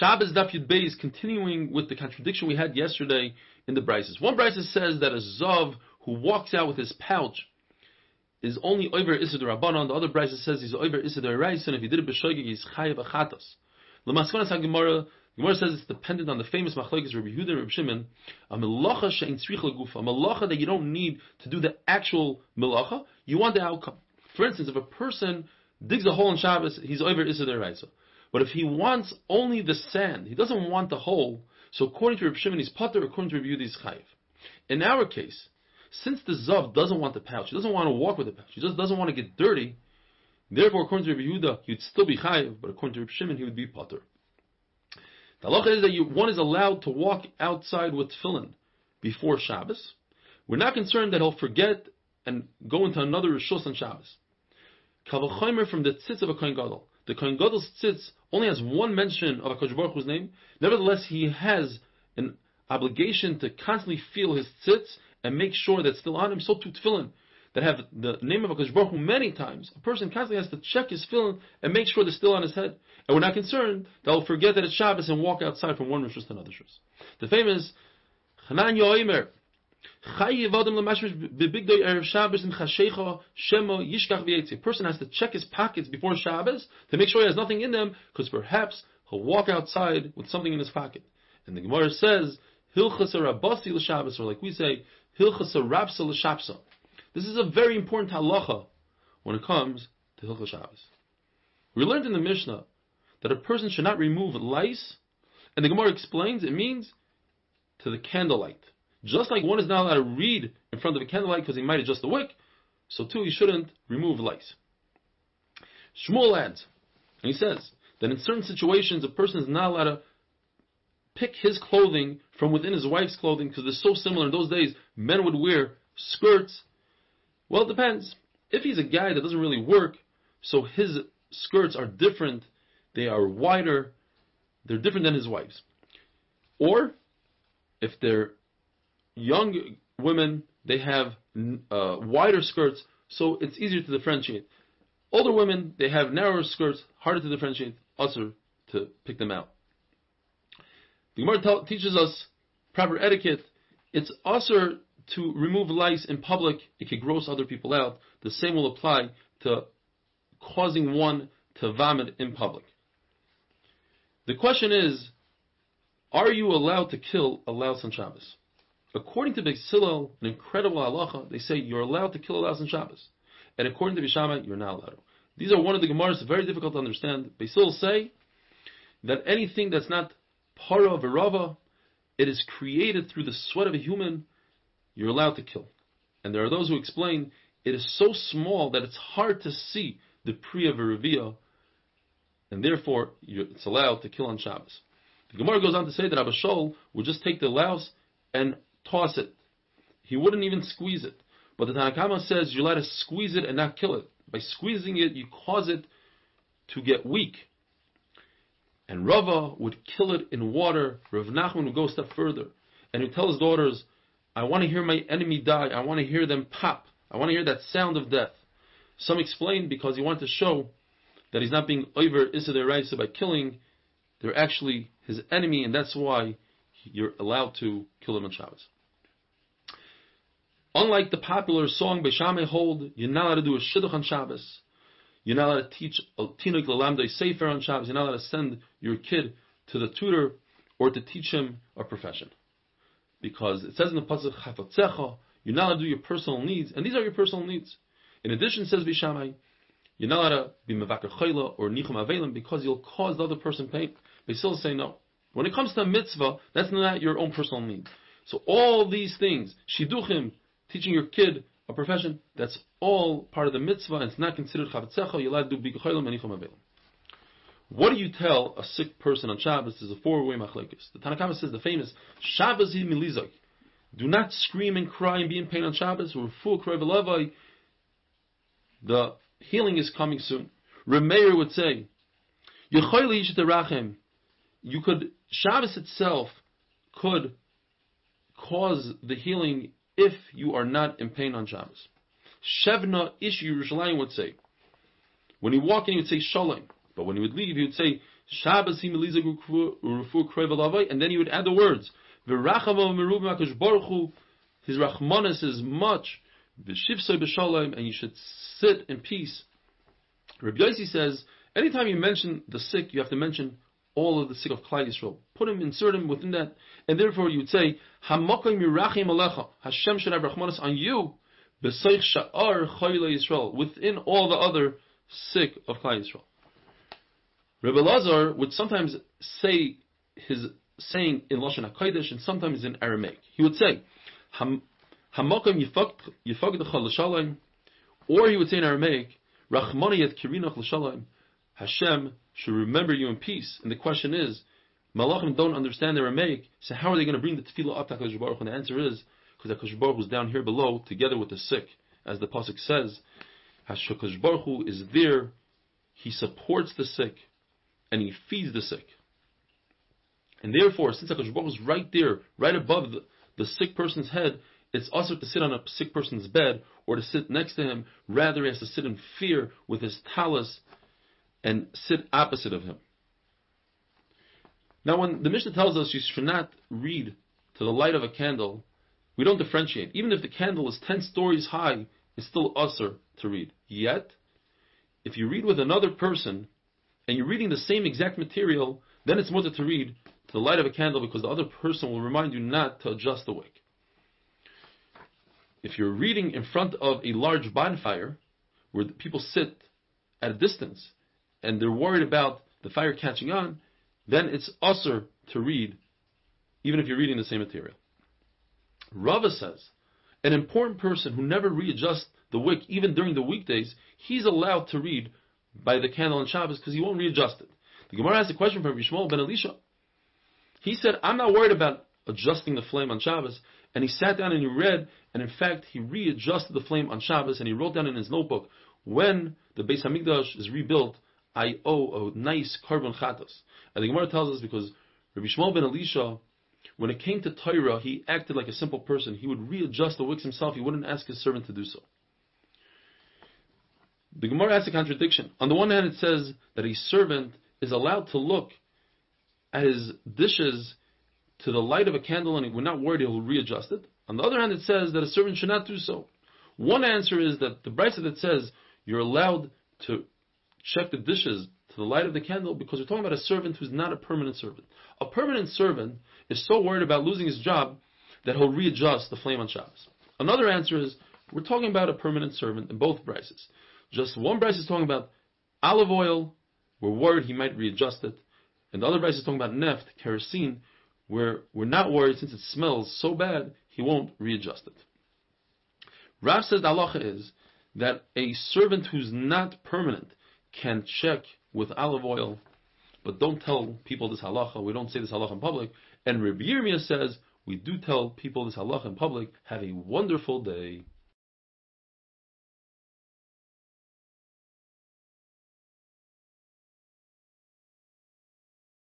Shabbos Daf Yud Beis, continuing with the contradiction we had yesterday in the Brises. One Brises says that a Zav who walks out with his pouch is only over Isidor Rabbanon. The other Brises says he's over Isidor Reis, and if he did it b'shoigig, he's chayav achatos. L'maskonas HaGemara, Gemara says it's dependent on the famous machlokes Rabbi Yehuda and Rabbi Shimon. A melacha she'in tzrich gufa, a melacha that you don't need to do the actual melacha. You want the outcome. For instance, if a person digs a hole in Shabbos, he's over Isidor Reis. But if he wants only the sand, he doesn't want the hole, so according to Reb Shimon, he's patur, according to Reb Yehuda, he's chayiv. In our case, since the Zav doesn't want the pouch, he doesn't want to walk with the pouch, he just doesn't want to get dirty, therefore according to Reb Yehuda, he'd still be chayiv, but according to Reb Shimon, he would be patur. The halacha is that you, one is allowed to walk outside with tefillin before Shabbos. We're not concerned that he'll forget and go into another rishus on Shabbos. Kavachomer from the tzitz of a kohen gadol. The kohen gadol's tzitz only has one mention of HaKadosh Baruch Hu's name. Nevertheless, he has an obligation to constantly feel his tzitz and make sure that's still on him. So to tefillin that have the name of HaKadosh Baruch Hu many times, a person constantly has to check his tefillin and make sure they're still on his head. And we're not concerned that he'll forget that it's Shabbos and walk outside from one rishus to another rishus. The famous Chananya Oimer, person has to check his pockets before Shabbos to make sure he has nothing in them, because perhaps he'll walk outside with something in his pocket. And the Gemara says, Hilchas Rabasi l'Shabbos, or like we say, Hilchas Rabsa l'Shapsa. This is a very important halacha when it comes to Hilchas Shabbos. We learned in the Mishnah that a person should not remove lice, and the Gemara explains it means to the candlelight. Just like one is not allowed to read in front of a candlelight because he might adjust the wick, so too he shouldn't remove lice. Shmuel adds, and he says that in certain situations a person is not allowed to pick his clothing from within his wife's clothing because they're so similar. In those days, men would wear skirts. Well, it depends. If he's a guy that doesn't really work, so his skirts are different, they are wider, they're different than his wife's. Or if they're young women, they have uh, wider skirts, so it's easier to differentiate. Older women, they have narrower skirts, harder to differentiate, also to pick them out. The Gemara teaches us proper etiquette. It's also to remove lice in public. It can gross other people out. The same will apply to causing one to vomit in public. The question is, are you allowed to kill a louse on Shabbos? According to Beis Hillel, an incredible halacha, they say you're allowed to kill a louse on Shabbos. And according to Beis Shammai, you're not allowed. These are one of the Gemaras, very difficult to understand. Beis Hillel say that anything that's not para verava, it is created through the sweat of a human, you're allowed to kill. And there are those who explain it is so small that it's hard to see the priya verivia, and therefore it's allowed to kill on Shabbos. The Gemara goes on to say that Abba Shaul would just take the louse and toss it. He wouldn't even squeeze it. But the Tanna Kamma says you're allowed to squeeze it and not kill it. By squeezing it, you cause it to get weak. And Rava would kill it in water. Rav Nachman would go a step further. And he would tell his daughters, I want to hear my enemy die. I want to hear them pop. I want to hear that sound of death. Some explain because he wanted to show that he's not being over Issa Raisa by killing. They're actually his enemy, and that's why you're allowed to kill them on Shabbos. Unlike the popular song Shammai hold, you're not allowed to do a shidduch on Shabbos. You're not allowed to teach a tinuk lalamdei sefer on Shabbos. You're not allowed to send your kid to the tutor or to teach him a profession. Because it says in the pasuk you're not allowed to do your personal needs, and these are your personal needs. In addition, says Beis Shammai, you're not allowed to be mevakar chayla or nichum avelim because you'll cause the other person pain. They still say no. When it comes to a mitzvah, that's not your own personal need. So all these things, shiduchim, teaching your kid a profession, that's all part of the mitzvah, and it's not considered chavetzecha, you're allowed to do bigachaylam and ichom What do you tell a sick person on Shabbos? This is a four-way machlokes. The Tanna Kamma says the famous Shabbos milizok. Do not scream and cry and be in pain on Shabbos. Or full cry The healing is coming soon. Remeir would say, You could Shabbos itself could cause the healing if you are not in pain on Shabbos. Shevna Ish Yerushalayim would say, when he walked in, he would say Shalom, but when he would leave, he would say Shabbos and then you would add the words his rachmanis is much and you should sit in peace. Rabbi Yossi says anytime you mention the sick, you have to mention all of the sick of Klal Yisrael. Put him, insert him within that, and therefore you would say Hamakom Yirachim Alecha. Hashem should have rachmanis on you. B'soich Sha'ar Chayla Yisrael within all the other sick of Klal Yisrael. Rabbi Lazar would sometimes say his saying in Lashon HaKodesh and sometimes in Aramaic. He would say, Hamakom Yifagdecha L'Shalom, or he would say in Aramaic, Rachmani Yet Kirinach L'Shalom, Hashem should remember you in peace. And the question is, Malachim don't understand Aramaic, so how are they going to bring the tefillah up to HaKadosh Baruch And the answer is, because HaKadosh Baruch was down here below, together with the sick, as the Pasuk says, HaKadosh Baruch Hu is there, He supports the sick, and he feeds the sick. And therefore, since HaKadosh Baruch is right there, right above the, the sick person's head, it's also to sit on a sick person's bed or to sit next to him. Rather, he has to sit in fear with his talus and sit opposite of him. Now, when the Mishnah tells us you should not read to the light of a candle, we don't differentiate. Even if the candle is 10 stories high, it's still assur to read. Yet, if you read with another person, and you're reading the same exact material, then it's mutar to read to the light of a candle because the other person will remind you not to adjust the wick. If you're reading in front of a large bonfire, where people sit at a distance and they're worried about the fire catching on, then it's assur to read, even if you're reading the same material. Rava says, an important person who never readjusts the wick, even during the weekdays, he's allowed to read by the candle on Shabbos because he won't readjust it. The Gemara has a question from Yishmael ben Elisha. He said, I'm not worried about adjusting the flame on Shabbos. And he sat down and he read, and in fact, he readjusted the flame on Shabbos, and he wrote down in his notebook, when the Beis Hamikdash is rebuilt, I owe a nice korban chatos. And the Gemara tells us because Rabbi Shmuel ben Elisha, when it came to Torah, he acted like a simple person. He would readjust the wicks himself. He wouldn't ask his servant to do so. The Gemara has a contradiction. On the one hand, it says that a servant is allowed to look at his dishes to the light of a candle and we're not worried he'll readjust it. On the other hand, it says that a servant should not do so. One answer is that the brisa that says you're allowed to check the dishes to the light of the candle because we're talking about a servant who's not a permanent servant. A permanent servant is so worried about losing his job that he'll readjust the flame on Shabbos. Another answer is we're talking about a permanent servant in both brises. Just one Bryce is talking about olive oil, we're worried he might readjust it. And the other Bryce is talking about neft, kerosene, where we're not worried since it smells so bad, he won't readjust it. Rav says the halacha is that a servant who's not permanent can check with olive oil, but don't tell people this halacha. We don't say this halacha in public. And Rabbi Yirmiyah says we do tell people this halacha in public. Have a wonderful day.